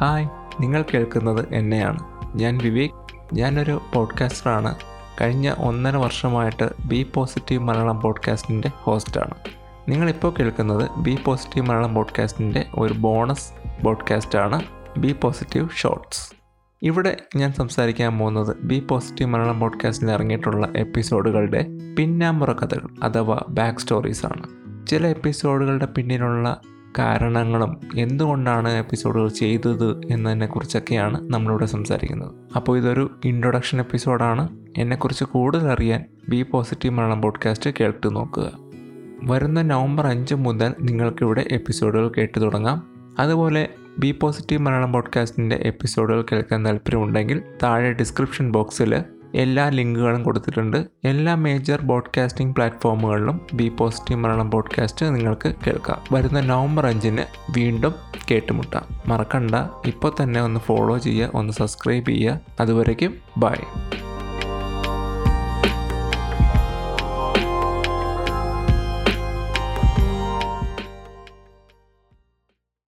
Hi നിങ്ങൾ കേൾക്കുന്നത് എന്നെയാണ്. ഞാൻ വിവേക് ഞാനൊരു പോഡ്കാസ്റ്ററാണ് കഴിഞ്ഞ ഒന്നര വർഷമായിട്ട് ബി പോസിറ്റീവ് മലയാളം പോഡ്കാസ്റ്റിന്റെ ഹോസ്റ്റാണ്. നിങ്ങളിപ്പോൾ കേൾക്കുന്നത് ബി പോസിറ്റീവ് മലയാളം പോഡ്കാസ്റ്റിന്റെ ഒരു ബോണസ് പോഡ്കാസ്റ്റാണ് ബി പോസിറ്റീവ് ഷോർട്സ്. ഇവിടെ ഞാൻ സംസാരിക്കാൻ പോകുന്നത് ബി പോസിറ്റീവ് മലയാളം പോഡ്കാസ്റ്റിൽ ഇറങ്ങിയിട്ടുള്ള എപ്പിസോഡുകളുടെ പിന്നാമ്പുറ കഥകൾ അഥവാ ബാക്ക് സ്റ്റോറീസാണ് ചില എപ്പിസോഡുകളുടെ പിന്നിലുള്ള കാരണങ്ങളും എന്തുകൊണ്ടാണ് എപ്പിസോഡുകൾ ചെയ്തത് എന്നതിനെക്കുറിച്ചൊക്കെയാണ് നമ്മളിവിടെ സംസാരിക്കുന്നത്. അപ്പോൾ ഇതൊരു ഇൻട്രൊഡക്ഷൻ എപ്പിസോഡാണ് എന്നെക്കുറിച്ച് കൂടുതൽ അറിയാൻ ബി പോസിറ്റീവ് മലയാളം പോഡ്കാസ്റ്റ് കേട്ട് നോക്കുക. വരുന്ന നവംബർ അഞ്ച് മുതൽ നിങ്ങൾക്കിവിടെ എപ്പിസോഡുകൾ കേട്ടു തുടങ്ങാം. അതുപോലെ ബി പോസിറ്റീവ് മലയാളം പോഡ്കാസ്റ്റിന്റെ എപ്പിസോഡുകൾ കേൾക്കാൻ താല്പര്യമുണ്ടെങ്കിൽ താഴെ ഡിസ്ക്രിപ്ഷൻ ബോക്സിൽ എല്ലാ ലിങ്കുകളും കൊടുത്തിട്ടുണ്ട്. എല്ലാ മേജർ ബോഡ്കാസ്റ്റിംഗ് പ്ലാറ്റ്ഫോമുകളിലും ബി പോസിറ്റീവ് മലയാളം ബോഡ്കാസ്റ്റ് നിങ്ങൾക്ക് കേൾക്കാം. വരുന്ന നവംബർ അഞ്ചിന് വീണ്ടും കേട്ടുമുട്ടാം. മറക്കണ്ട. ഇപ്പോൾ തന്നെ ഒന്ന് ഫോളോ ചെയ്യുക ഒന്ന് സബ്സ്ക്രൈബ് ചെയ്യുക. അതുവരേക്കും ബൈ